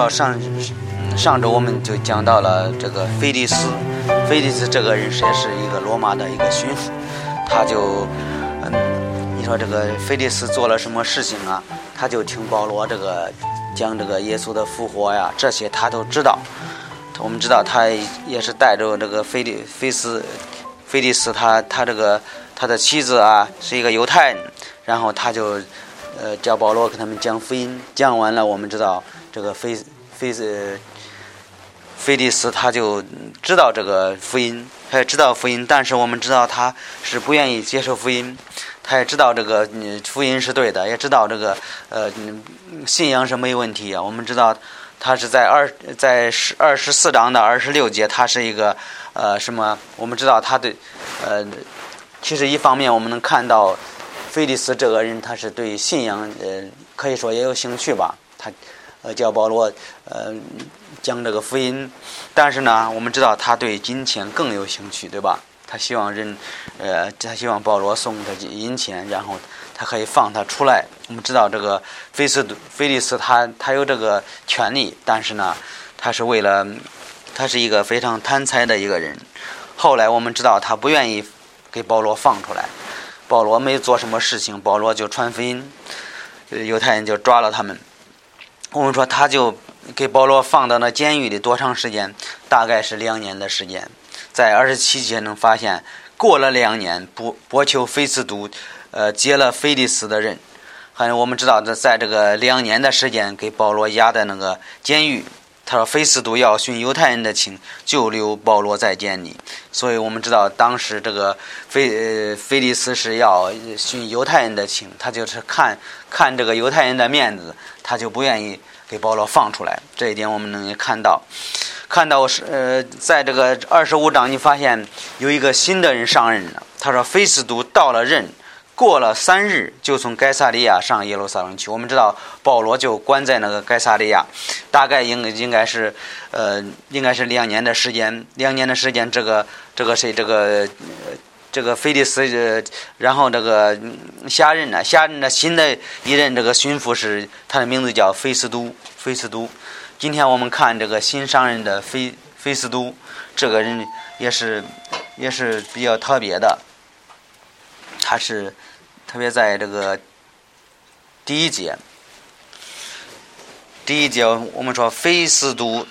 说上上周我们就讲到了这个菲利斯，菲利斯这个人也是一个罗马的一个巡抚，他就嗯，你说这个菲利斯做了什么事情啊？他就听保罗这个讲这个耶稣的复活呀，这些他都知道。我们知道他也是带着这个菲利菲斯菲利斯，他他这个他的妻子啊是一个犹太人，然后他就呃叫保罗给他们讲福音，讲完了，我们知道这个菲菲斯菲利斯他就知道这个福音，他也知道福音，但是我们知道他是不愿意接受福音，他也知道这个福音是对的，也知道这个呃信仰是没问题啊，我们知道。他是在二在十二十四章的二十六节，他是一个呃什么？我们知道他对呃，其实一方面我们能看到菲利斯这个人，他是对信仰呃可以说也有兴趣吧。他呃叫保罗呃讲这个福音，但是呢，我们知道他对金钱更有兴趣，对吧？他希望人呃他希望保罗送他银钱，然后。他可以放他出来。我们知道这个菲斯菲利斯，他他有这个权利，但是呢，他是为了他是一个非常贪财的一个人。后来我们知道他不愿意给保罗放出来，保罗没做什么事情，保罗就传福音，犹太人就抓了他们。我们说他就给保罗放到那监狱里多长时间？大概是两年的时间。在二十七节能发现，过了两年，波波丘菲斯都。呃，接了菲利斯的人，还有我们知道，这在这个两年的时间，给保罗押在那个监狱。他说，菲斯都要寻犹太人的情，就留保罗在监里。所以我们知道，当时这个菲呃菲利斯是要寻犹太人的情，他就是看看这个犹太人的面子，他就不愿意给保罗放出来。这一点我们能看到，看到是呃，在这个二十五章，你发现有一个新的人上任了。他说，菲斯都到了任。过了三日，就从该萨利亚上耶路撒冷去。我们知道保罗就关在那个该萨利亚，大概应应该是，呃，应该是两年的时间。两年的时间，这个这个谁，这个这个菲利斯，呃然后这个下任呢，下任的新的一任这个巡抚是他的名字叫菲斯都，菲斯都。今天我们看这个新上任的菲菲斯都，这个人也是也是比较特别的，他是。特别在这个第一节，第一节我们说菲斯都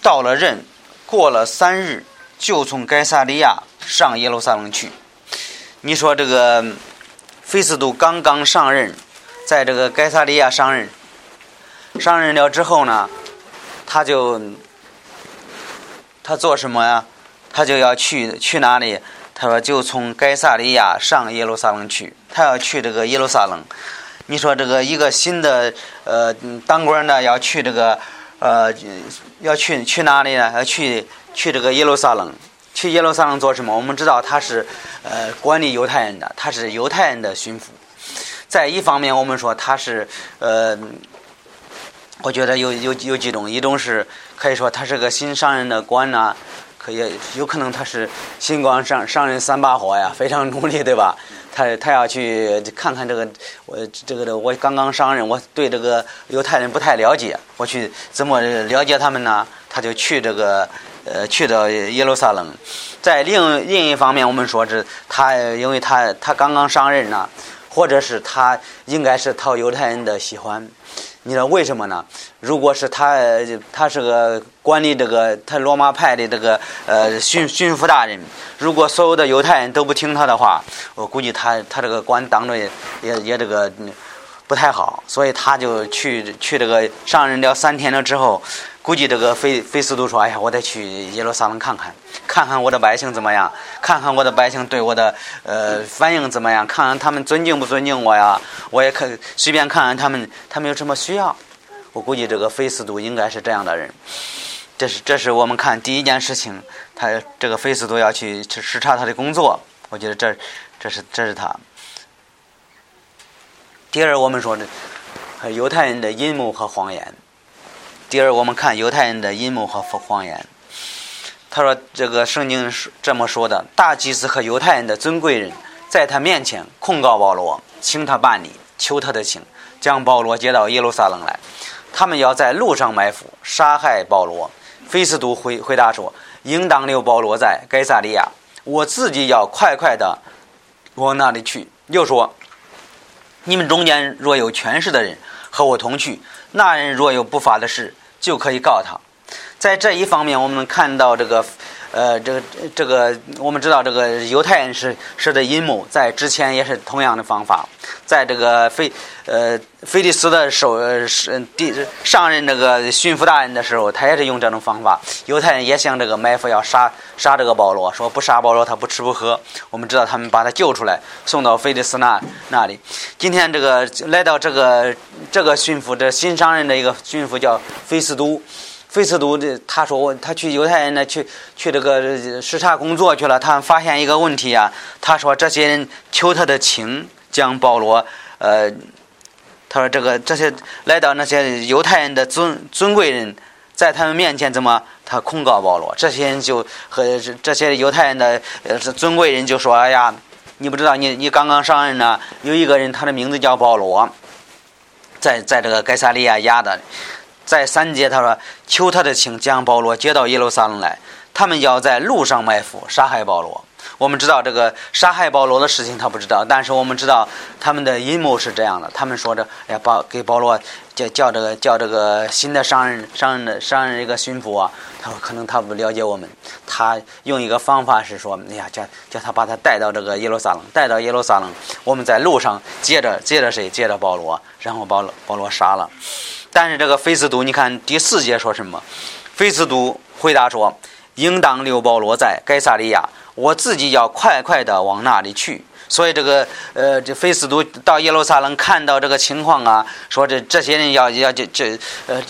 到了任，过了三日，就从该萨利亚上耶路撒冷去。你说这个菲斯都刚刚上任，在这个该萨利亚上任，上任了之后呢，他就他做什么呀？他就要去去哪里？他说：“就从该萨利亚上耶路撒冷去，他要去这个耶路撒冷。你说这个一个新的呃当官的要去这个呃要去去哪里呢？要去去这个耶路撒冷。去耶路撒冷做什么？我们知道他是呃管理犹太人的，他是犹太人的巡抚。在一方面，我们说他是呃，我觉得有有有几种，一种是可以说他是个新上任的官呐。”可以有可能他是新官上上任三把火呀，非常努力，对吧？他他要去看看这个，我这个的我刚刚上任，我对这个犹太人不太了解，我去怎么了解他们呢？他就去这个呃去到耶路撒冷。在另另一方面，我们说是他，因为他他刚刚上任呢，或者是他应该是讨犹太人的喜欢。你知道为什么呢？如果是他，他是个管理这个他罗马派的这个呃巡巡抚大人，如果所有的犹太人都不听他的话，我估计他他这个官当着也也这个不太好，所以他就去去这个上任了三天了之后。估计这个菲菲斯都说：“哎呀，我得去耶路撒冷看看，看看我的百姓怎么样，看看我的百姓对我的呃反应怎么样，看看他们尊敬不尊敬我呀。我也可随便看看他们，他们有什么需要。我估计这个菲斯都应该是这样的人。这是这是我们看第一件事情，他这个菲斯都要去去视察他的工作。我觉得这这是这是他。第二，我们说的犹太人的阴谋和谎言。”第二，我们看犹太人的阴谋和谎言。他说：“这个圣经是这么说的：大祭司和犹太人的尊贵人，在他面前控告保罗，请他办理，求他的情，将保罗接到耶路撒冷来。他们要在路上埋伏，杀害保罗。菲斯都回回答说：“应当留保罗在该萨利亚，我自己要快快的往那里去。”又说：“你们中间若有权势的人和我同去，那人若有不法的事，就可以告他。”在这一方面，我们看到这个。呃，这个这个，我们知道这个犹太人是是的阴谋，在之前也是同样的方法，在这个菲呃菲利斯的首是第上任这个巡抚大人的时候，他也是用这种方法。犹太人也想这个埋伏要杀杀这个保罗，说不杀保罗他不吃不喝。我们知道他们把他救出来，送到菲利斯那那里。今天这个来到这个这个巡抚，这新上任的一个巡抚叫菲斯都。费斯都的他说我他去犹太人那去去这个视察工作去了，他发现一个问题啊。他说这些人求他的情，将保罗呃，他说这个这些来到那些犹太人的尊尊贵人，在他们面前怎么他控告保罗？这些人就和这些犹太人的呃尊贵人就说：“哎呀，你不知道你你刚刚上任呢，有一个人他的名字叫保罗，在在这个该萨利亚压的。”在三节，他说：“求他的情，将保罗接到耶路撒冷来。他们要在路上埋伏，杀害保罗。我们知道这个杀害保罗的事情，他不知道。但是我们知道他们的阴谋是这样的：他们说着，哎，保给保罗叫叫这个叫这个新的商人商人的商人一个巡抚啊。他说可能他不了解我们，他用一个方法是说，哎呀，叫叫他把他带到这个耶路撒冷，带到耶路撒冷，我们在路上接着接着谁？接着保罗，然后把保罗杀了。”但是这个菲斯都，你看第四节说什么？菲斯都回答说：“应当留保罗在该萨利亚，我自己要快快的往那里去。”所以这个呃，这菲斯都到耶路撒冷看到这个情况啊，说这这些人要要这这呃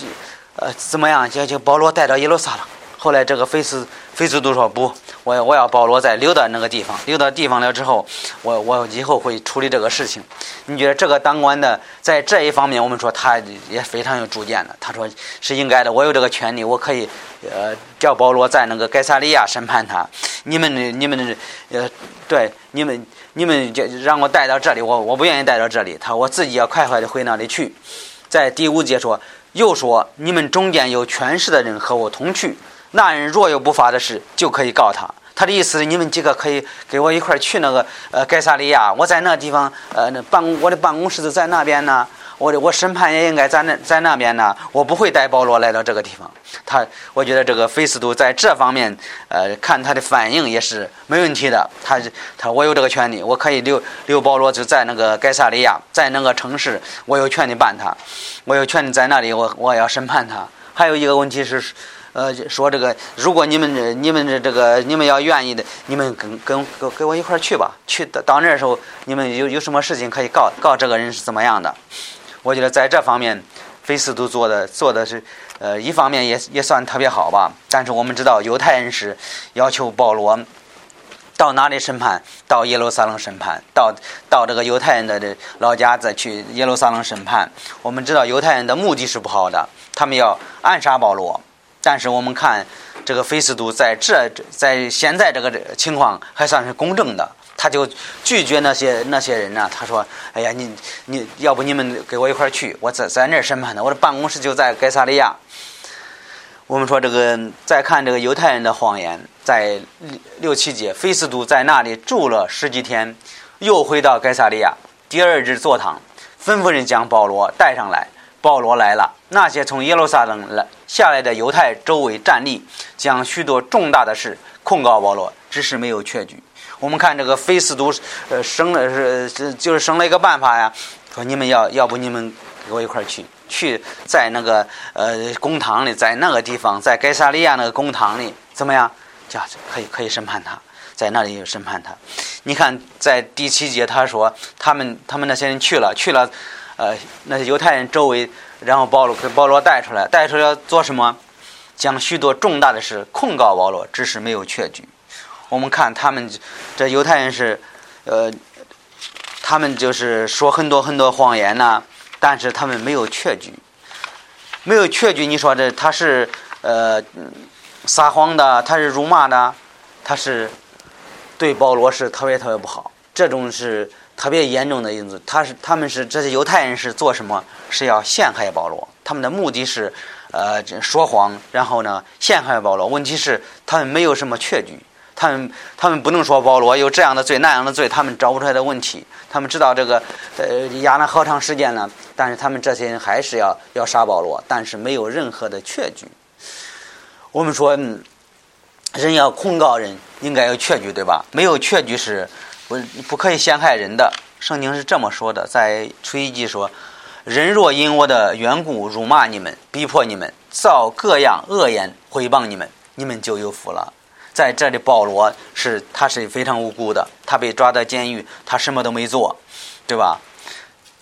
呃怎么样？要就保罗带到耶路撒冷。后来这个菲斯菲斯都说不，我我要保罗在留到那个地方，留到地方了之后，我我以后会处理这个事情。你觉得这个当官的在这一方面，我们说他也非常有主见的。他说是应该的，我有这个权利，我可以呃叫保罗在那个盖萨利亚审判他。你们你们呃对你们你们就让我带到这里，我我不愿意带到这里，他我自己要快快的回那里去。在第五节说，又说你们中间有权势的人和我同去。那人若有不法的事，就可以告他。他的意思是，你们几个可以跟我一块儿去那个呃盖萨利亚，我在那地方呃那办公我的办公室就在那边呢。我的我审判也应该在那在那边呢。我不会带保罗来到这个地方。他我觉得这个菲斯都在这方面呃看他的反应也是没问题的。他他我有这个权利，我可以留留保罗就在那个盖萨利亚，在那个城市，我有权利办他，我有权利在那里我我要审判他。还有一个问题是。呃，说这个，如果你们、你们的这个、你们要愿意的，你们跟跟跟跟我一块儿去吧。去到到那时候，你们有有什么事情可以告告这个人是怎么样的？我觉得在这方面，菲斯都做的做的是，呃，一方面也也算特别好吧。但是我们知道，犹太人是要求保罗到哪里审判？到耶路撒冷审判，到到这个犹太人的这老家再去耶路撒冷审判。我们知道犹太人的目的是不好的，他们要暗杀保罗。但是我们看这个菲斯都在这在现在这个情况还算是公正的，他就拒绝那些那些人呢。他说：“哎呀，你你要不你们跟我一块儿去，我在在那儿审判呢。我的办公室就在该萨利亚。”我们说这个再看这个犹太人的谎言，在六七节，菲斯都在那里住了十几天，又回到该萨利亚。第二日坐堂，吩咐人将保罗带上来。保罗来了，那些从耶路撒冷来下来的犹太周围站立，将许多重大的事控告保罗，只是没有确据。我们看这个菲斯都，呃，生了是就是生了一个办法呀，说你们要要不你们跟我一块儿去，去在那个呃公堂里，在那个地方，在该萨利亚那个公堂里，怎么样？叫可以可以审判他，在那里审判他。你看在第七节他说，他们他们那些人去了去了。呃，那些犹太人周围，然后保罗给保罗带出来，带出来做什么？将许多重大的事控告保罗，只是没有确据。我们看他们这犹太人是，呃，他们就是说很多很多谎言呐，但是他们没有确据，没有确据。你说这他是呃撒谎的，他是辱骂的，他是对保罗是特别特别不好，这种是。特别严重的因子，他是他们是这些犹太人是做什么？是要陷害保罗，他们的目的是，呃，说谎，然后呢陷害保罗。问题是他们没有什么确据，他们他们不能说保罗有这样的罪那样的罪，他们找不出来的问题。他们知道这个呃压了好长时间了，但是他们这些人还是要要杀保罗，但是没有任何的确据。我们说，嗯人要控告人，应该有确据，对吧？没有确据是不不可以陷害人的。圣经是这么说的，在出埃及说：“人若因我的缘故辱骂你们、逼迫你们、造各样恶言毁谤你们，你们就有福了。”在这里，保罗是他是非常无辜的，他被抓到监狱，他什么都没做，对吧？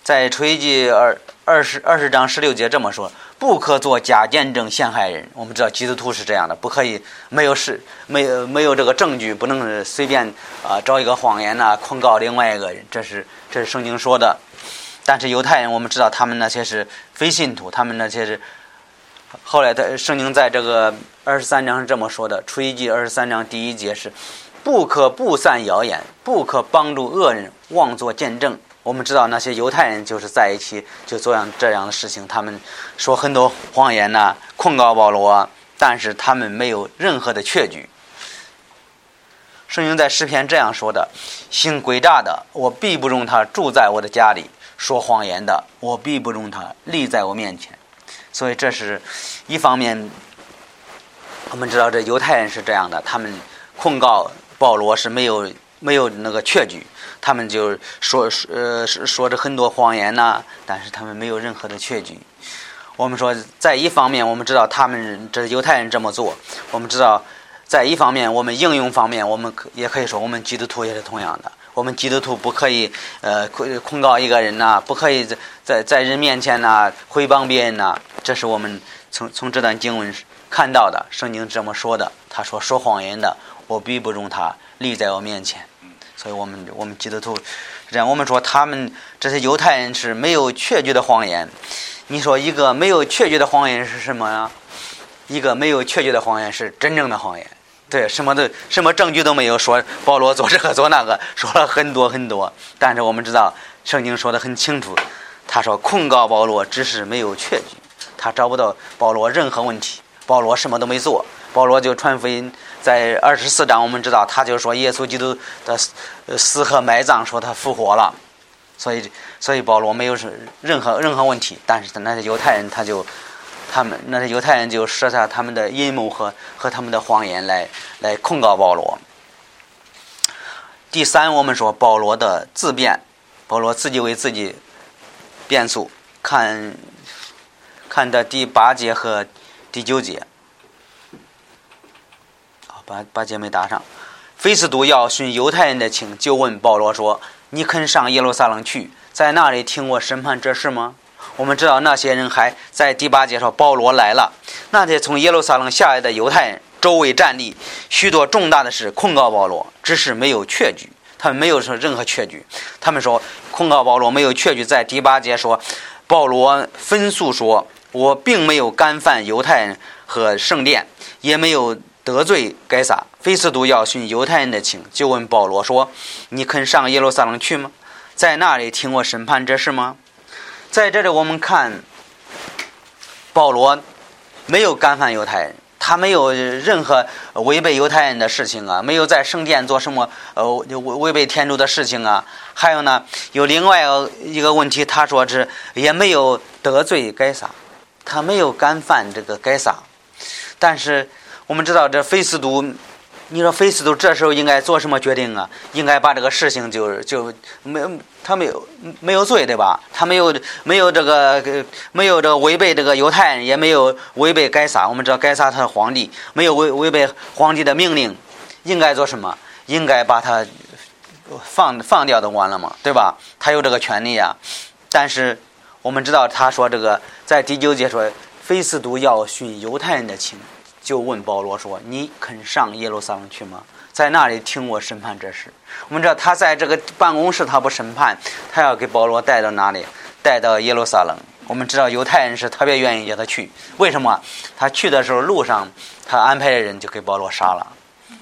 在出埃及二二十二十章十六节这么说。不可做假见证陷害人。我们知道基督徒是这样的，不可以没有事，没有没有这个证据，不能随便啊找一个谎言呐控告另外一个人。这是这是圣经说的。但是犹太人，我们知道他们那些是非信徒，他们那些是后来的圣经在这个二十三章是这么说的：出一记二十三章第一节是不可不散谣言，不可帮助恶人妄作见证。我们知道那些犹太人就是在一起就做样这样的事情，他们说很多谎言呐，控告保罗，但是他们没有任何的确据。圣经在诗篇这样说的：“行诡诈的，我必不容他住在我的家里；说谎言的，我必不容他立在我面前。”所以这是一方面，我们知道这犹太人是这样的，他们控告保罗是没有没有那个确据。他们就说说呃说着很多谎言呐，但是他们没有任何的确据。我们说，在一方面，我们知道他们这犹太人这么做；我们知道，在一方面，我们应用方面，我们可也可以说，我们基督徒也是同样的。我们基督徒不可以呃控控告一个人呐，不可以在在在人面前呐诽谤别人呐。这是我们从从这段经文看到的，圣经这么说的。他说说谎言的，我必不容他立在我面前。所以我们我们基督徒是这样，我们说他们这些犹太人是没有确据的谎言。你说一个没有确据的谎言是什么呀？一个没有确据的谎言是真正的谎言。对，什么都什么证据都没有，说保罗做这个做那个，说了很多很多。但是我们知道圣经说的很清楚，他说控告保罗只是没有确据，他找不到保罗任何问题，保罗什么都没做，保罗就传福音。在二十四章，我们知道，他就说耶稣基督的死和埋葬，说他复活了，所以，所以保罗没有是任何任何问题。但是那些犹太人，他就他们那些犹太人就设下他们的阴谋和和他们的谎言来来控告保罗。第三，我们说保罗的自辩，保罗自己为自己辩诉，看看的第八节和第九节。把把姐妹打上，菲斯都要寻犹太人的情，就问保罗说：“你肯上耶路撒冷去，在那里听我审判这事吗？”我们知道那些人还在第八节说保罗来了，那些从耶路撒冷下来的犹太人周围站立，许多重大的事控告保罗，只是没有确据，他们没有说任何确据。他们说控告保罗没有确据，在第八节说保罗分诉说：“我并没有干犯犹太人和圣殿，也没有。”得罪该撒，菲斯都要寻犹太人的情，就问保罗说：“你肯上耶路撒冷去吗？在那里听我审判这事吗？”在这里，我们看保罗没有干犯犹太人，他没有任何违背犹太人的事情啊，没有在圣殿做什么呃违违背天主的事情啊。还有呢，有另外一个问题，他说是也没有得罪该撒，他没有干犯这个该撒，但是。我们知道这菲斯都，你说菲斯都这时候应该做什么决定啊？应该把这个事情就就没他没有没有罪对吧？他没有没有这个没有这个违背这个犹太人，也没有违背该撒。我们知道该撒他是皇帝，没有违违背皇帝的命令，应该做什么？应该把他放放掉就完了嘛，对吧？他有这个权利呀。但是我们知道他说这个在第九节说，菲斯都要寻犹太人的情。就问保罗说：“你肯上耶路撒冷去吗？在那里听我审判这事？”我们知道他在这个办公室，他不审判，他要给保罗带到哪里？带到耶路撒冷。我们知道犹太人是特别愿意叫他去，为什么？他去的时候路上，他安排的人就给保罗杀了。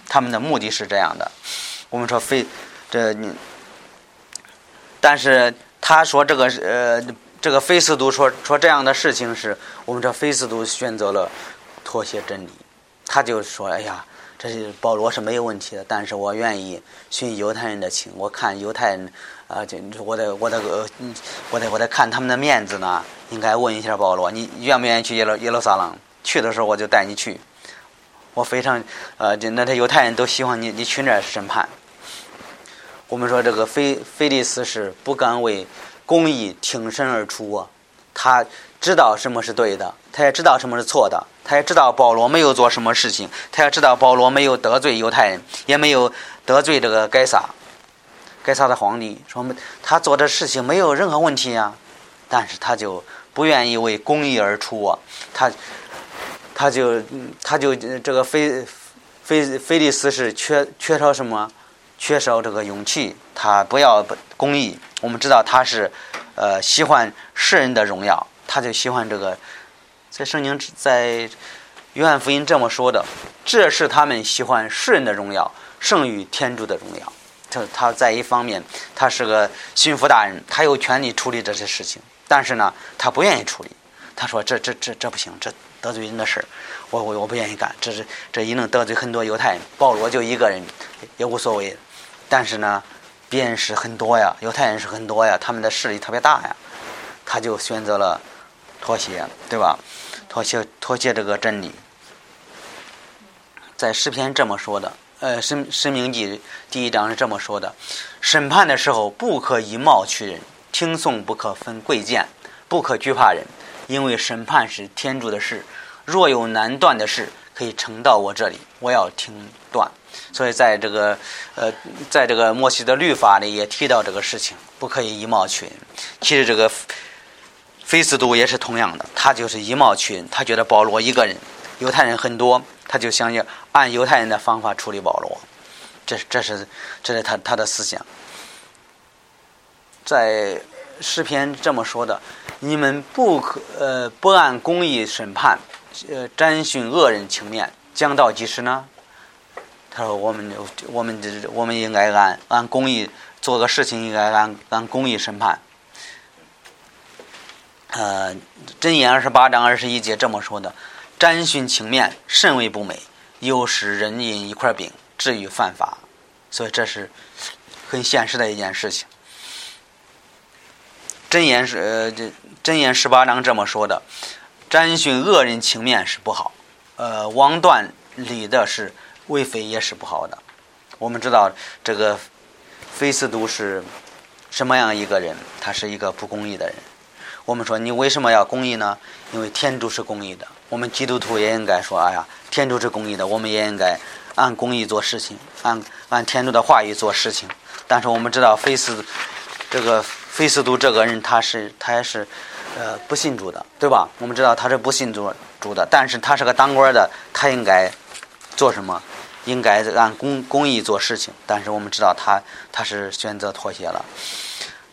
他们的目的是这样的。我们说非这你，但是他说这个呃，这个菲斯都说说这样的事情是我们这菲斯都选择了妥协真理，他就说：“哎呀，这是保罗是没有问题的，但是我愿意寻犹太人的情。我看犹太人啊，就我得我得呃，我得我得看他们的面子呢，应该问一下保罗，你愿不愿意去耶路耶路撒冷？去的时候我就带你去。我非常呃，就那些犹太人都希望你你去那儿审判。我们说这个菲菲利斯是不敢为。”公义挺身而出啊！他知道什么是对的，他也知道什么是错的，他也知道保罗没有做什么事情，他也知道保罗没有得罪犹太人，也没有得罪这个该撒，该撒的皇帝，说他做的事情没有任何问题啊。但是他就不愿意为公义而出啊！他，他就他就这个菲菲菲利斯是缺缺少什么？缺少这个勇气，他不要公义。我们知道他是，呃，喜欢世人的荣耀，他就喜欢这个。在圣经在约翰福音这么说的，这是他们喜欢世人的荣耀，胜于天主的荣耀。他他在一方面，他是个巡抚大人，他有权利处理这些事情，但是呢，他不愿意处理。他说：“这这这这不行，这得罪人的事儿，我我我不愿意干。这是这一能得罪很多犹太人，保罗就一个人也无所谓。”但是呢，别人是很多呀，犹太人是很多呀，他们的势力特别大呀，他就选择了妥协，对吧？妥协妥协这个真理，在诗篇这么说的，呃，申申明记第一章是这么说的：审判的时候不可以貌取人，听讼不可分贵贱，不可惧怕人，因为审判是天主的事，若有难断的事，可以呈到我这里，我要听断。所以，在这个，呃，在这个摩西的律法里也提到这个事情，不可以以貌取人。其实，这个菲斯都也是同样的，他就是以貌取人。他觉得保罗一个人，犹太人很多，他就想要按犹太人的方法处理保罗。这，这是，这是他他的思想。在诗篇这么说的：“你们不可，呃，不按公义审判，呃，沾寻恶人情面，将到几时呢？”他说：“我们我们这我们应该按按公义做个事情，应该按按公义审判。”呃，《箴言》二十八章二十一节这么说的：“沾寻情面，甚为不美；又使人饮一块饼，至于犯法。”所以这是很现实的一件事情。《箴言》是呃，这《箴言》十八章这么说的：“沾寻恶人情面是不好，呃，枉断理的是。”为非也是不好的。我们知道这个菲斯都是什么样一个人？他是一个不公义的人。我们说你为什么要公义呢？因为天主是公义的。我们基督徒也应该说：哎呀，天主是公义的，我们也应该按公义做事情，按按天主的话语做事情。但是我们知道菲斯这个菲斯都这个人，他是他也是呃不信主的，对吧？我们知道他是不信主主的，但是他是个当官的，他应该做什么？应该按公公义做事情，但是我们知道他他是选择妥协了。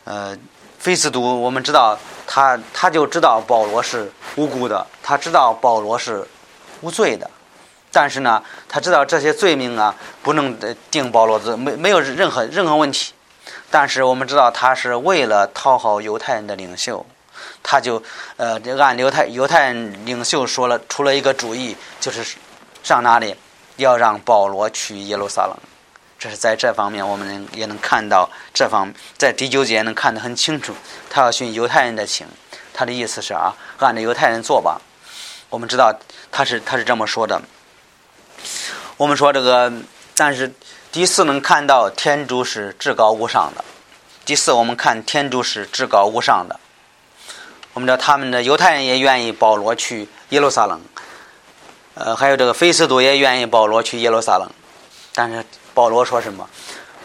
呃，菲斯都，我们知道他他就知道保罗是无辜的，他知道保罗是无罪的，但是呢，他知道这些罪名啊不能定保罗罪，没没有任何任何问题。但是我们知道他是为了讨好犹太人的领袖，他就呃按犹太犹太人领袖说了出了一个主意，就是上哪里？要让保罗去耶路撒冷，这是在这方面我们也能看到这方在第九节能看得很清楚。他要寻犹太人的情，他的意思是啊，按照犹太人做吧。我们知道他是他是这么说的。我们说这个，但是第四能看到天主是至高无上的。第四，我们看天主是至高无上的。我们知道他们的犹太人也愿意保罗去耶路撒冷。呃，还有这个菲斯都也愿意保罗去耶路撒冷，但是保罗说什么？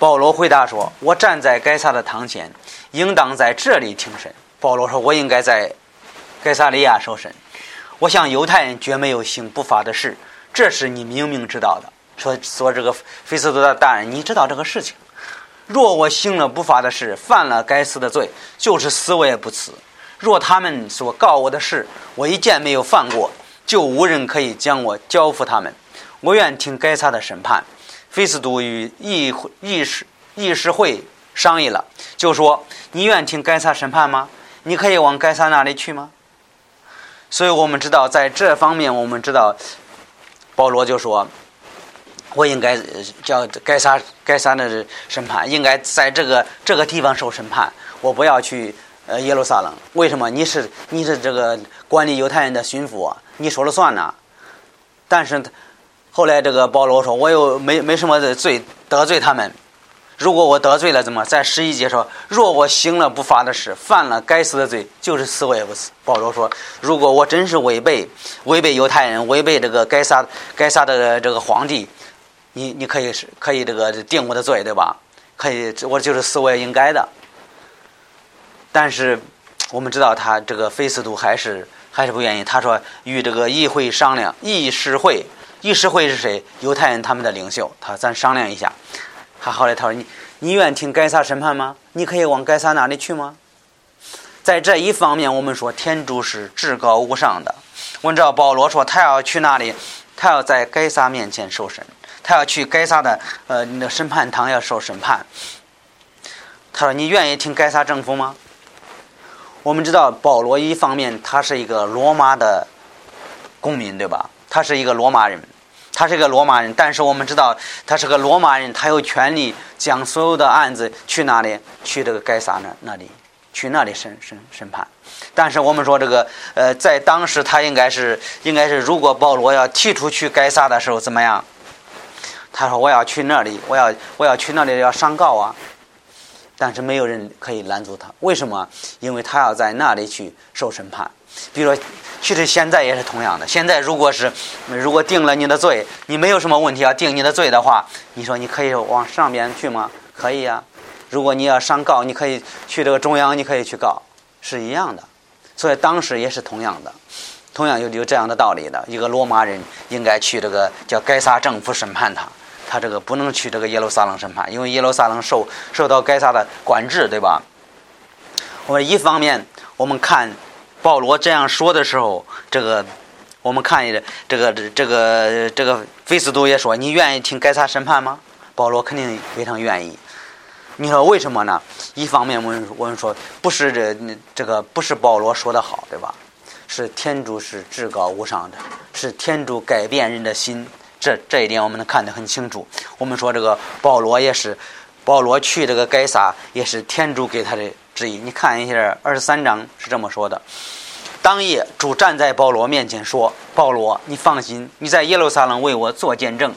保罗回答说：“我站在该撒的堂前，应当在这里听审。”保罗说：“我应该在该撒利亚受审。我想犹太人绝没有行不法的事，这是你明明知道的。”说说这个菲斯多的大人，你知道这个事情。若我行了不法的事，犯了该死的罪，就是死我也不辞。若他们所告我的事，我一件没有犯过。就无人可以将我交付他们，我愿听该撒的审判。菲斯都与议议事议事会商议了，就说：“你愿听该撒审判吗？你可以往该撒那里去吗？所以我们知道，在这方面，我们知道保罗就说：“我应该叫该撒该撒的审判，应该在这个这个地方受审判。我不要去呃耶路撒冷。为什么？你是你是这个管理犹太人的巡抚，你说了算呢。但是后来这个保罗说，我又没没什么的罪得罪他们。”如果我得罪了，怎么在十一节说，若我行了不法的事，犯了该死的罪，就是死我也不死。保罗说，如果我真是违背违背犹太人，违背这个该杀该杀的这个皇帝，你你可以是可以这个定我的罪，对吧？可以，我就是死我也应该的。但是我们知道他这个菲斯都还是还是不愿意。他说与这个议会商量，议事会，议事会是谁？犹太人他们的领袖。他咱商量一下。他后来他说：“你你愿听该撒审判吗？你可以往该撒那里去吗？”在这一方面，我们说天主是至高无上的。我们知道保罗说他要去那里，他要在该撒面前受审，他要去该撒的呃那审判堂要受审判。他说：“你愿意听该撒政府吗？”我们知道保罗一方面他是一个罗马的公民，对吧？他是一个罗马人。他是个罗马人，但是我们知道他是个罗马人，他有权利将所有的案子去哪里？去这个该撒那那里，去那里审审审判。但是我们说这个，呃，在当时他应该是应该是，如果保罗要提出去该撒的时候怎么样？他说我要去那里，我要我要去那里要上告啊。但是没有人可以拦阻他，为什么？因为他要在那里去受审判。比如说。其实现在也是同样的。现在如果是如果定了你的罪，你没有什么问题要定你的罪的话，你说你可以往上边去吗？可以呀。如果你要上告，你可以去这个中央，你可以去告，是一样的。所以当时也是同样的，同样有有这样的道理的。一个罗马人应该去这个叫该撒政府审判他，他这个不能去这个耶路撒冷审判，因为耶路撒冷受受到该撒的管制，对吧？我们一方面我们看。保罗这样说的时候，这个我们看一个，这个这个这个菲斯都也说：“你愿意听该撒审判吗？”保罗肯定非常愿意。你说为什么呢？一方面，我们我们说不是这这个不是保罗说的好，对吧？是天主是至高无上的，是天主改变人的心，这这一点我们能看得很清楚。我们说这个保罗也是，保罗去这个该撒也是天主给他的。之一，你看一下二十三章是这么说的：当夜主站在保罗面前说：“保罗，你放心，你在耶路撒冷为我做见证，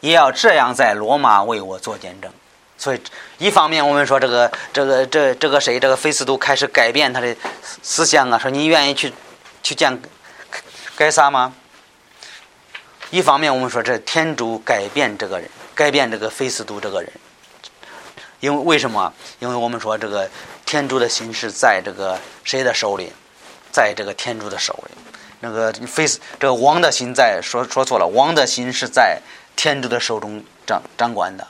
也要这样在罗马为我做见证。”所以，一方面我们说这个这个这这个谁这个菲斯都开始改变他的思想啊，说你愿意去去见该撒吗？一方面我们说这天主改变这个人，改变这个菲斯都这个人。因为为什么？因为我们说这个天主的心是在这个谁的手里，在这个天主的手里。那个菲斯，这个王的心在说说错了，王的心是在天主的手中掌掌管的，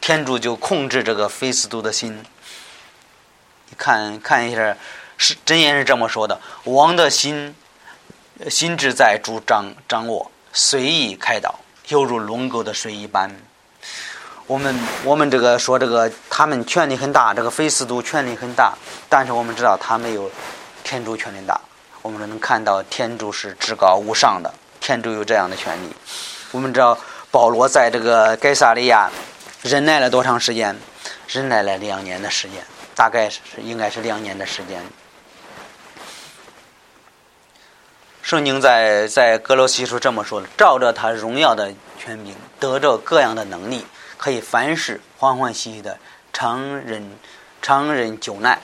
天主就控制这个菲斯都的心。你看看一下，是真言是这么说的：王的心，心智在主掌掌握，随意开导，犹如龙沟的水一般。我们我们这个说这个，他们权力很大，这个菲斯都权力很大，但是我们知道他没有天主权力大。我们能看到天主是至高无上的，天主有这样的权利。我们知道保罗在这个该萨利亚忍耐了多长时间？忍耐了两年的时间，大概是应该是两年的时间。圣经在在格罗西书这么说的：照着他荣耀的权柄，得着各样的能力。可以凡事欢欢喜喜的常忍常忍久耐，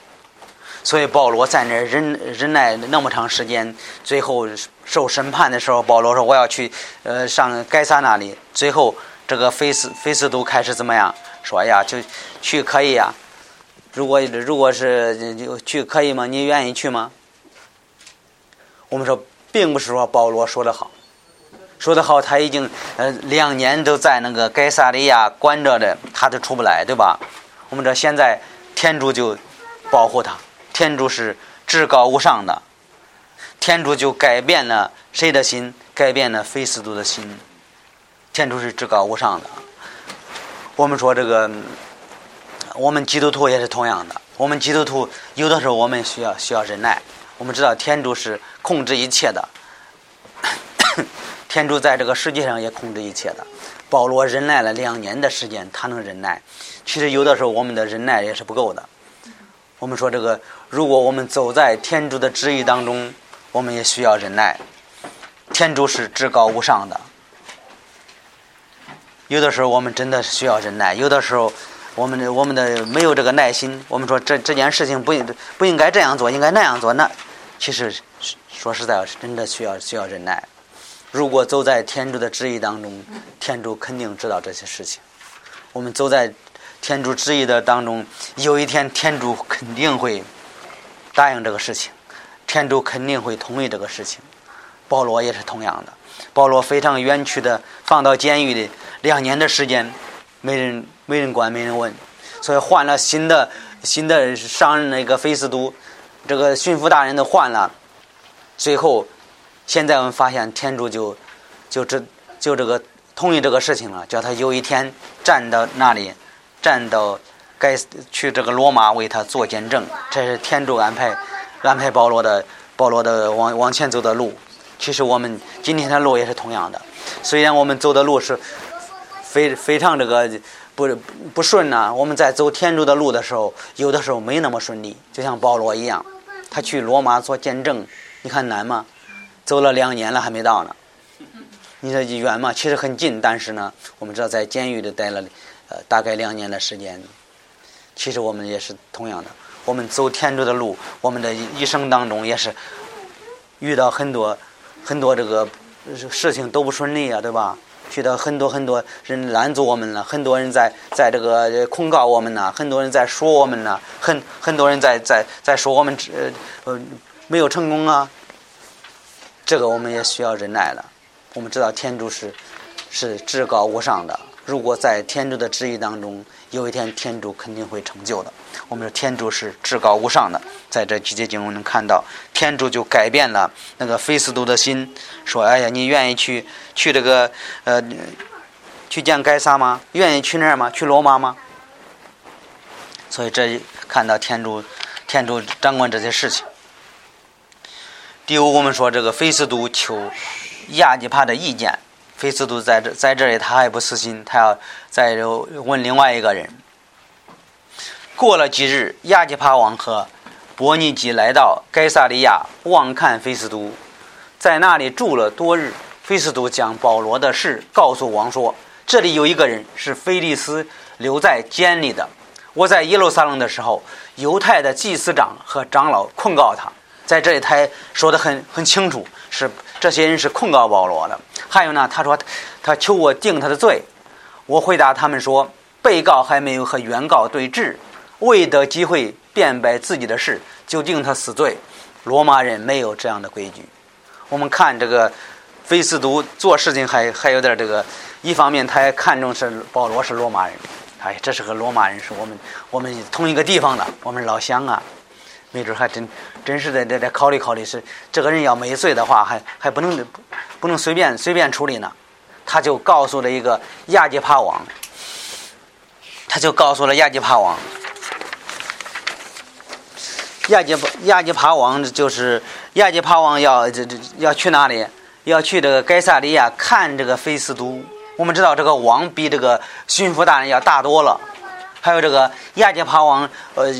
所以保罗在那忍忍耐那么长时间，最后受审判的时候，保罗说：“我要去呃上该撒那里。”最后这个菲斯菲斯都开始怎么样？说呀，就去可以呀。如果如果是就去可以吗？你愿意去吗？我们说，并不是说保罗说的好。说得好，他已经呃两年都在那个该萨利亚关着的，他都出不来，对吧？我们这现在天主就保护他，天主是至高无上的，天主就改变了谁的心？改变了菲斯都的心。天主是至高无上的。我们说这个，我们基督徒也是同样的。我们基督徒有的时候我们需要需要忍耐。我们知道天主是控制一切的，天主在这个世界上也控制一切的。保罗忍耐了两年的时间，他能忍耐。其实有的时候我们的忍耐也是不够的。我们说这个，如果我们走在天主的旨意当中，我们也需要忍耐。天主是至高无上的。有的时候我们真的是需要忍耐，有的时候我们的我们的没有这个耐心。我们说这这件事情不应不应该这样做，应该那样做。那其实说实在，是真的需要需要忍耐。如果走在天主的旨意当中，天主肯定知道这些事情。我们走在天主旨意的当中，有一天天主肯定会答应这个事情，天主肯定会同意这个事情。保罗也是同样的，保罗非常冤屈的放到监狱里。两年的时间，没人没人管，没人问，所以换了新的新的上任那个菲斯都，这个巡抚大人都换了。最后，现在我们发现天主就就这就这个同意这个事情了，叫他有一天站到那里，站到该去这个罗马为他做见证。这是天主安排安排保罗的保罗的往往前走的路。其实我们今天的路也是同样的，虽然我们走的路是。非非常这个不不顺呐！我们在走天主的路的时候，有的时候没那么顺利。就像保罗一样，他去罗马做见证，你看难吗？走了两年了还没到呢。你说远吗？其实很近，但是呢，我们知道在监狱里待了呃大概两年的时间。其实我们也是同样的，我们走天主的路，我们的一生当中也是遇到很多很多这个事情都不顺利啊，对吧？遇到很多很多人拦住我们了，很多人在在这个控告我们呢，很多人在说我们呢，很很多人在在在说我们呃呃没有成功啊。这个我们也需要忍耐了。我们知道天主是是至高无上的，如果在天主的旨意当中，有一天天主肯定会成就的。我们说天主是至高无上的，在这几节经文能看到，天主就改变了那个菲斯都的心，说：“哎呀，你愿意去去这个呃去见该撒吗？愿意去那儿吗？去罗马吗？”所以这看到天主天主掌管这些事情。第五，我们说这个菲斯都求亚基帕的意见，菲斯都在这在这里他还不死心，他要再问另外一个人。过了几日，亚基帕王和伯尼基来到该萨利亚望看菲斯都，在那里住了多日。菲斯都将保罗的事告诉王说：“这里有一个人是菲利斯留在监里的。我在耶路撒冷的时候，犹太的祭司长和长老控告他，在这里他说的很很清楚，是这些人是控告保罗的。还有呢，他说他求我定他的罪。我回答他们说，被告还没有和原告对质。”未得机会辩白自己的事，就定他死罪。罗马人没有这样的规矩。我们看这个菲斯都做事情还还有点这个，一方面他也看重是保罗是罗马人，哎，这是个罗马人，是我们我们同一个地方的，我们老乡啊，没准还真真是得得得考虑考虑，是这个人要没罪的话，还还不能不能随便随便处理呢。他就告诉了一个亚基帕王，他就告诉了亚基帕王。亚基亚基帕王就是亚基帕王要这这要去哪里？要去这个盖萨利亚看这个菲斯都。我们知道这个王比这个巡抚大人要大多了。还有这个亚基帕王，呃，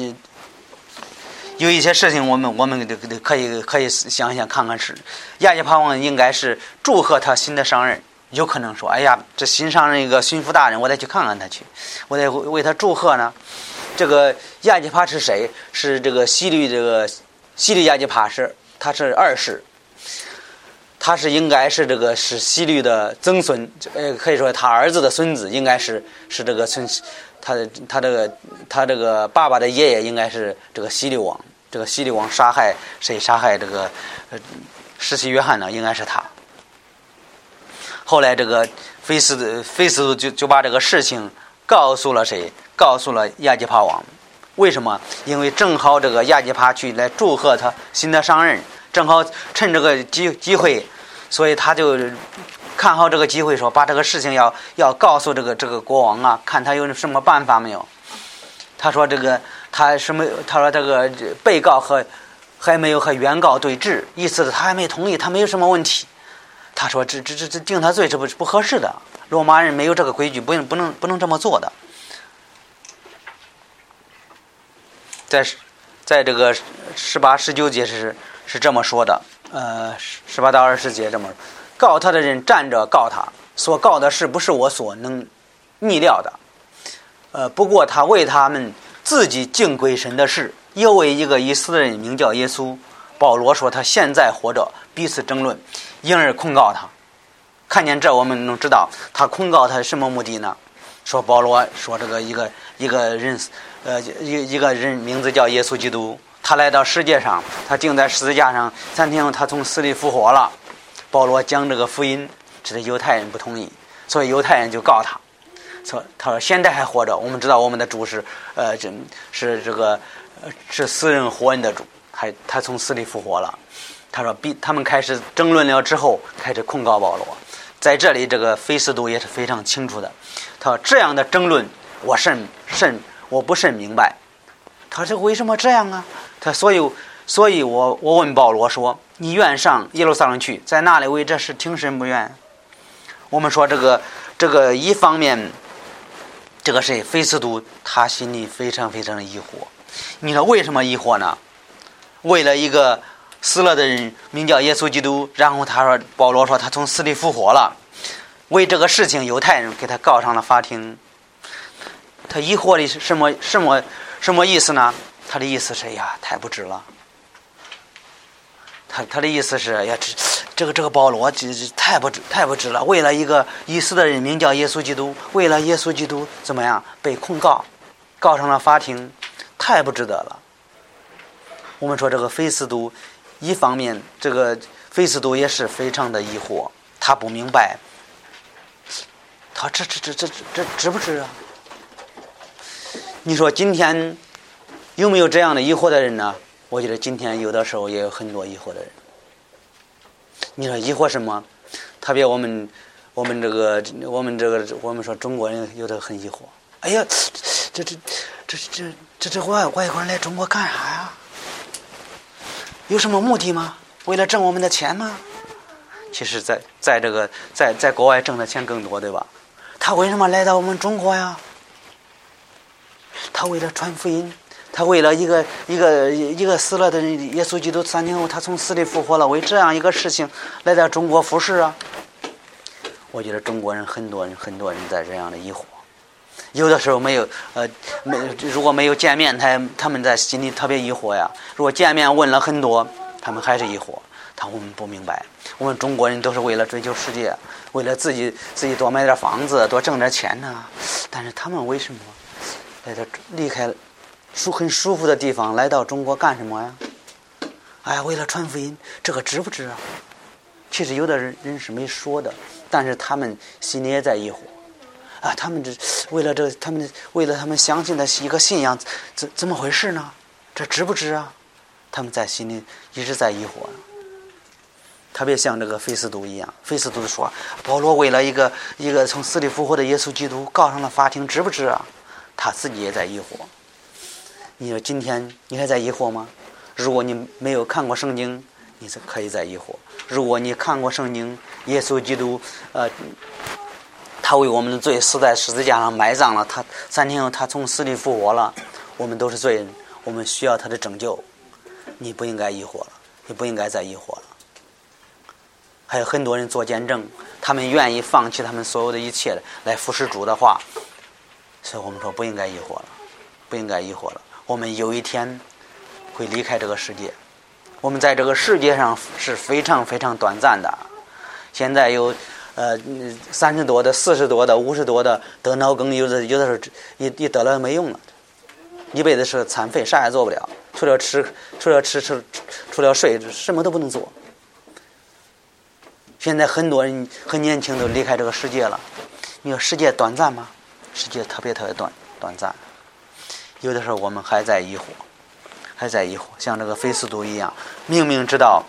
有一些事情我们我们得得可以可以想想看看是亚基帕王应该是祝贺他新的上任。有可能说，哎呀，这新上任一个巡抚大人，我得去看看他去，我得为他祝贺呢。这个亚基帕是谁？是这个西律这个西律亚基帕是他是二世，他是应该是这个是西律的曾孙，呃，可以说他儿子的孙子应该是是这个孙，他的他这个他这个爸爸的爷爷应该是这个西律王，这个西律王杀害谁？杀害这个呃世袭约翰呢？应该是他。后来这个菲斯菲斯就就把这个事情告诉了谁？告诉了亚基帕王，为什么？因为正好这个亚基帕去来祝贺他新的上任，正好趁这个机机会，所以他就看好这个机会，说把这个事情要要告诉这个这个国王啊，看他有什么办法没有。他说这个他什么？他说这个被告和还没有和原告对质，意思是他还没同意，他没有什么问题。他说这这这这定他罪是不不合适的，罗马人没有这个规矩，不不能不能这么做的。在在这个十八十九节是是这么说的，呃，十八到二十节这么告他的人站着告他，所告的是不是我所能逆料的？呃，不过他为他们自己敬鬼神的事，又为一个已死的人名叫耶稣。保罗说他现在活着，彼此争论，因而控告他。看见这，我们能知道他控告他什么目的呢？说保罗说这个一个一个人，呃，一一个人名字叫耶稣基督，他来到世界上，他钉在十字架上，三天后他从死里复活了。保罗讲这个福音，这是犹太人不同意，所以犹太人就告他。说他说现在还活着，我们知道我们的主是呃，这是这个是死人活人的主，还他从死里复活了。他说比他们开始争论了之后，开始控告保罗。在这里，这个菲斯都也是非常清楚的。他说这样的争论，我甚甚我不甚明白。他说为什么这样啊？他所以所以我我问保罗说：“你愿上耶路撒冷去，在那里为这事听审不愿？”我们说这个这个一方面。这个谁？菲斯都，他心里非常非常的疑惑。你说为什么疑惑呢？为了一个死了的人，名叫耶稣基督。然后他说，保罗说他从死里复活了。为这个事情，犹太人给他告上了法庭。他疑惑的是什么？什么？什么意思呢？他的意思是：呀，太不值了。他他的意思是：呀，这。这个这个保罗这这太不值太不值了！为了一个已死的人名叫耶稣基督，为了耶稣基督怎么样被控告，告上了法庭，太不值得了。我们说这个菲斯都，一方面这个菲斯都也是非常的疑惑，他不明白，他这这这这这值不值啊？你说今天有没有这样的疑惑的人呢？我觉得今天有的时候也有很多疑惑的人。你说疑惑什么？特别我们，我们这个，我们这个，我们说中国人有的很疑惑。哎呀，这这这这这这外外国人来中国干啥呀？有什么目的吗？为了挣我们的钱吗？其实，在在这个在在国外挣的钱更多，对吧？他为什么来到我们中国呀？他为了传福音。他为了一个一个一个死了的人，耶稣基督三天后他从死里复活了，为这样一个事情来到中国服侍啊！我觉得中国人很多人很多人在这样的疑惑，有的时候没有呃没如果没有见面，他他们在心里特别疑惑呀。如果见面问了很多，他们还是疑惑，他我们不明白。我们中国人都是为了追求世界，为了自己自己多买点房子，多挣点钱呢。但是他们为什么在这离开？舒很舒服的地方来到中国干什么呀？哎呀，为了传福音，这个值不值啊？其实有的人人是没说的，但是他们心里也在疑惑啊。他们这为了这，他们为了他们相信的一个信仰，怎怎么回事呢？这值不值啊？他们在心里一直在疑惑。特别像这个费斯都一样，费斯都说保罗为了一个一个从死里复活的耶稣基督告上了法庭，值不值啊？他自己也在疑惑。你说今天你还在疑惑吗？如果你没有看过圣经，你是可以在疑惑；如果你看过圣经，耶稣基督，呃，他为我们的罪死在十字架上埋葬了，他三天后他从死里复活了，我们都是罪人，我们需要他的拯救。你不应该疑惑了，你不应该再疑惑了。还有很多人做见证，他们愿意放弃他们所有的一切来服侍主的话，所以我们说不应该疑惑了，不应该疑惑了。我们有一天会离开这个世界。我们在这个世界上是非常非常短暂的。现在有呃三十多的、四十多的、五十多的得脑梗，有的有的时候一一得了没用了，一辈子是残废，啥也做不了，除了吃，除了吃吃，除了睡，什么都不能做。现在很多人很年轻都离开这个世界了。你说世界短暂吗？世界特别特别短短暂。有的时候我们还在疑惑，还在疑惑，像这个菲斯都一样，明明知道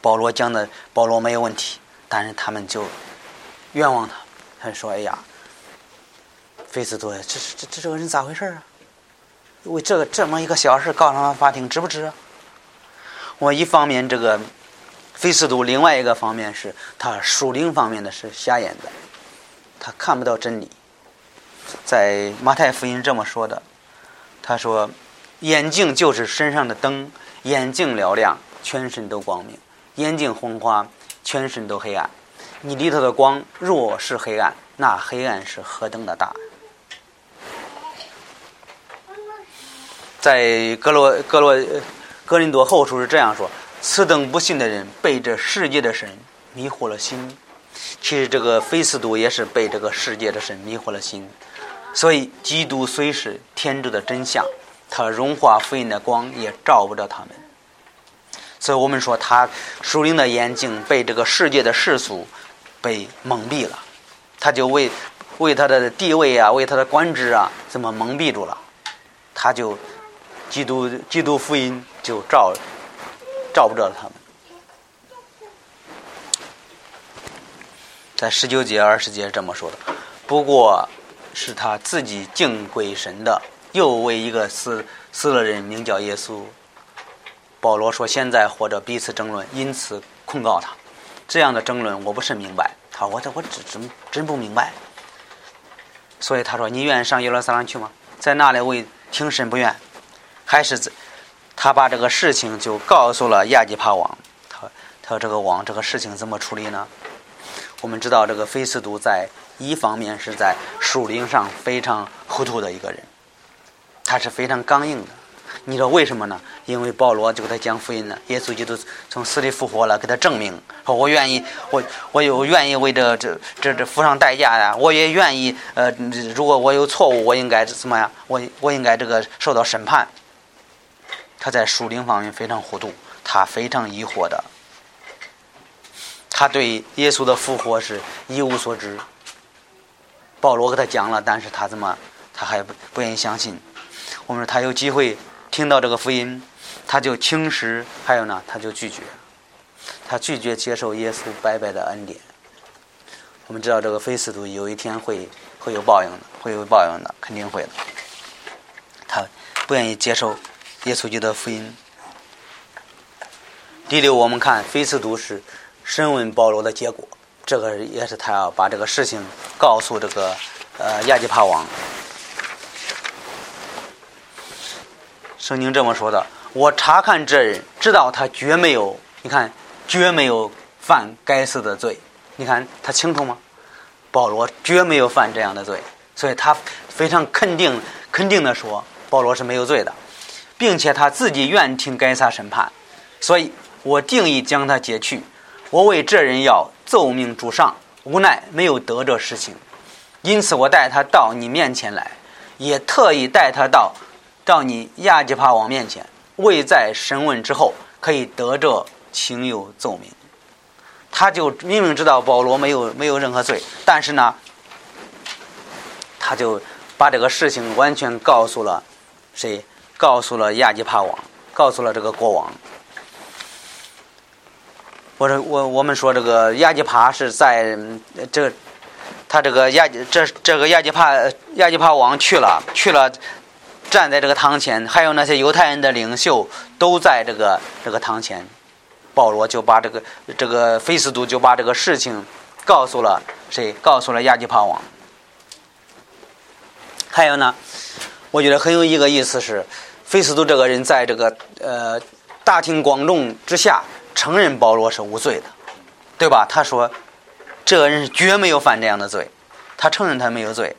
保罗讲的保罗没有问题，但是他们就冤枉他。他说：“哎呀，菲斯都，这这这这个人咋回事啊？为这个这么一个小事告上了法庭，值不值？我一方面这个菲斯都，另外一个方面是他属灵方面的是瞎眼的，他看不到真理。在马太福音这么说的，他说：“眼睛就是身上的灯，眼睛嘹亮，全身都光明；眼睛昏花，全身都黑暗。你里头的光若是黑暗，那黑暗是何等的大！”在格罗格罗格林多后书是这样说：“此等不信的人，被这世界的神迷惑了心。”其实这个菲斯都也是被这个世界的神迷惑了心。所以，基督虽是天主的真相，他荣华福音的光也照不着他们。所以我们说，他属灵的眼睛被这个世界的世俗被蒙蔽了，他就为为他的地位啊，为他的官职啊，这么蒙蔽住了？他就基督基督福音就照照不着他们。在十九节、二十节这么说的。不过。是他自己敬鬼神的，又为一个死死了人名叫耶稣。保罗说：“现在或者彼此争论，因此控告他。这样的争论我不是明白。他说我这我真真真不明白。所以他说：‘你愿意上耶路撒冷去吗？在那里为听审不愿，还是他把这个事情就告诉了亚基帕王。他他说这个王这个事情怎么处理呢？我们知道这个菲斯都在。一方面是在属灵上非常糊涂的一个人，他是非常刚硬的。你说为什么呢？因为保罗就给他讲福音了，耶稣基督从死里复活了，给他证明说：“我愿意，我我有愿意为这这这这付上代价呀！我也愿意，呃，如果我有错误，我应该怎么样？我我应该这个受到审判。”他在属灵方面非常糊涂，他非常疑惑的，他对耶稣的复活是一无所知。保罗给他讲了，但是他怎么，他还不不愿意相信。我们说他有机会听到这个福音，他就轻视，还有呢，他就拒绝，他拒绝接受耶稣白白的恩典。我们知道这个非斯徒有一天会会有报应的，会有报应的，肯定会的。他不愿意接受耶稣基督的福音。第六，我们看非斯徒是审问保罗的结果。这个也是他要把这个事情告诉这个呃亚基帕王。圣经这么说的：我查看这人，知道他绝没有，你看绝没有犯该死的罪。你看他清楚吗？保罗绝没有犯这样的罪，所以他非常肯定肯定的说保罗是没有罪的，并且他自己愿听该撒审判，所以我定义将他解去。我为这人要。奏命主上，无奈没有得这事情，因此我带他到你面前来，也特意带他到到你亚吉帕王面前，为在审问之后可以得这情有奏明。他就明明知道保罗没有没有任何罪，但是呢，他就把这个事情完全告诉了谁？告诉了亚吉帕王，告诉了这个国王。我说我我们说这个亚基帕是在这，他这个亚这这个亚基帕亚基帕王去了去了，站在这个堂前，还有那些犹太人的领袖都在这个这个堂前，保罗就把这个这个菲斯都就把这个事情告诉了谁？告诉了亚基帕王。还有呢，我觉得很有一个意思是，菲斯都这个人在这个呃大庭广众之下。承认保罗是无罪的，对吧？他说，这个人是绝没有犯这样的罪，他承认他没有罪，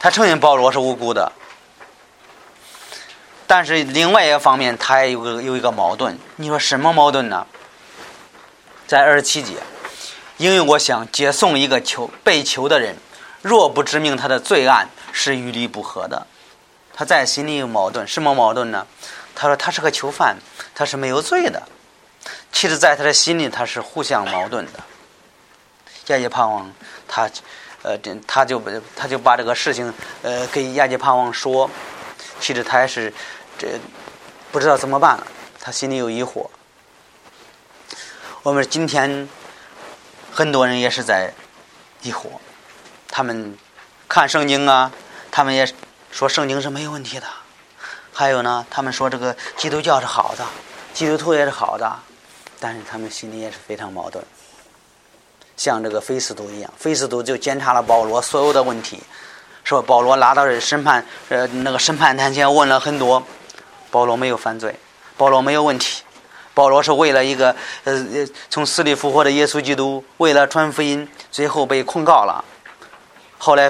他承认保罗是无辜的。但是另外一个方面，他也有个有一个矛盾。你说什么矛盾呢？在二十七节，因为我想接送一个求被囚的人，若不指明他的罪案是与理不合的，他在心里有矛盾。什么矛盾呢？他说他是个囚犯，他是没有罪的。其实，在他的心里，他是互相矛盾的。亚基盼望，他，呃，这他就他就把这个事情，呃，给亚基盼望说。其实他也是这不知道怎么办了，他心里有疑惑。我们今天很多人也是在疑惑，他们看圣经啊，他们也说圣经是没有问题的。还有呢，他们说这个基督教是好的，基督徒也是好的，但是他们心里也是非常矛盾。像这个菲斯都一样，菲斯都就检查了保罗所有的问题，说保罗拉到审判呃那个审判台前问了很多，保罗没有犯罪，保罗没有问题，保罗是为了一个呃呃从死里复活的耶稣基督，为了传福音，最后被控告了。后来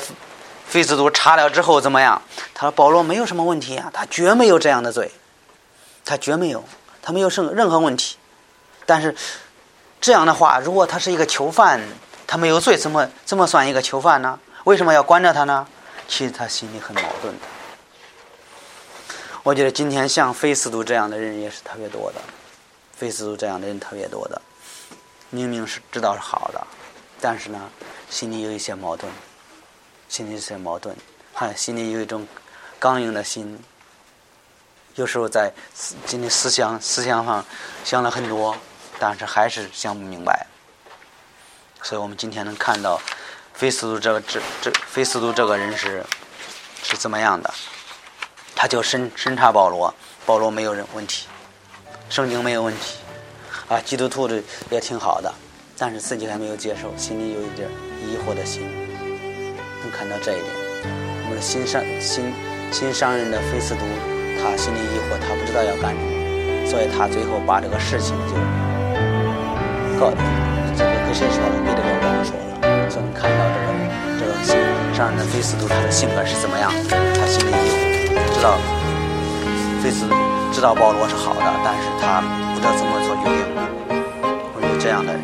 菲斯都查了之后怎么样？他说保罗没有什么问题啊，他绝没有这样的罪，他绝没有，他没有任任何问题，但是。这样的话，如果他是一个囚犯，他没有罪，怎么怎么算一个囚犯呢？为什么要关着他呢？其实他心里很矛盾的。我觉得今天像菲斯都这样的人也是特别多的，菲斯都这样的人特别多的，明明是知道是好的，但是呢，心里有一些矛盾，心里有些矛盾，还心里有一种刚硬的心，有时候在今天思想思想上想了很多。但是还是想不明白，所以我们今天能看到，菲斯都这个这这菲斯都这个人是是怎么样的？他就审审查保罗，保罗没有人问题，圣经没有问题，啊，基督徒的也挺好的，但是自己还没有接受，心里有一点疑惑的心，能看到这一点。我们的新上新新上任的菲斯都，他心里疑惑，他不知道要干什么，所以他最后把这个事情就。这个跟谁说了？跟这个王说了。所以看到这个这个上任的菲斯都他的性格是怎么样？他心里有知道，菲斯知道保罗是好的，但是他不知道怎么做决定。我有这样的人。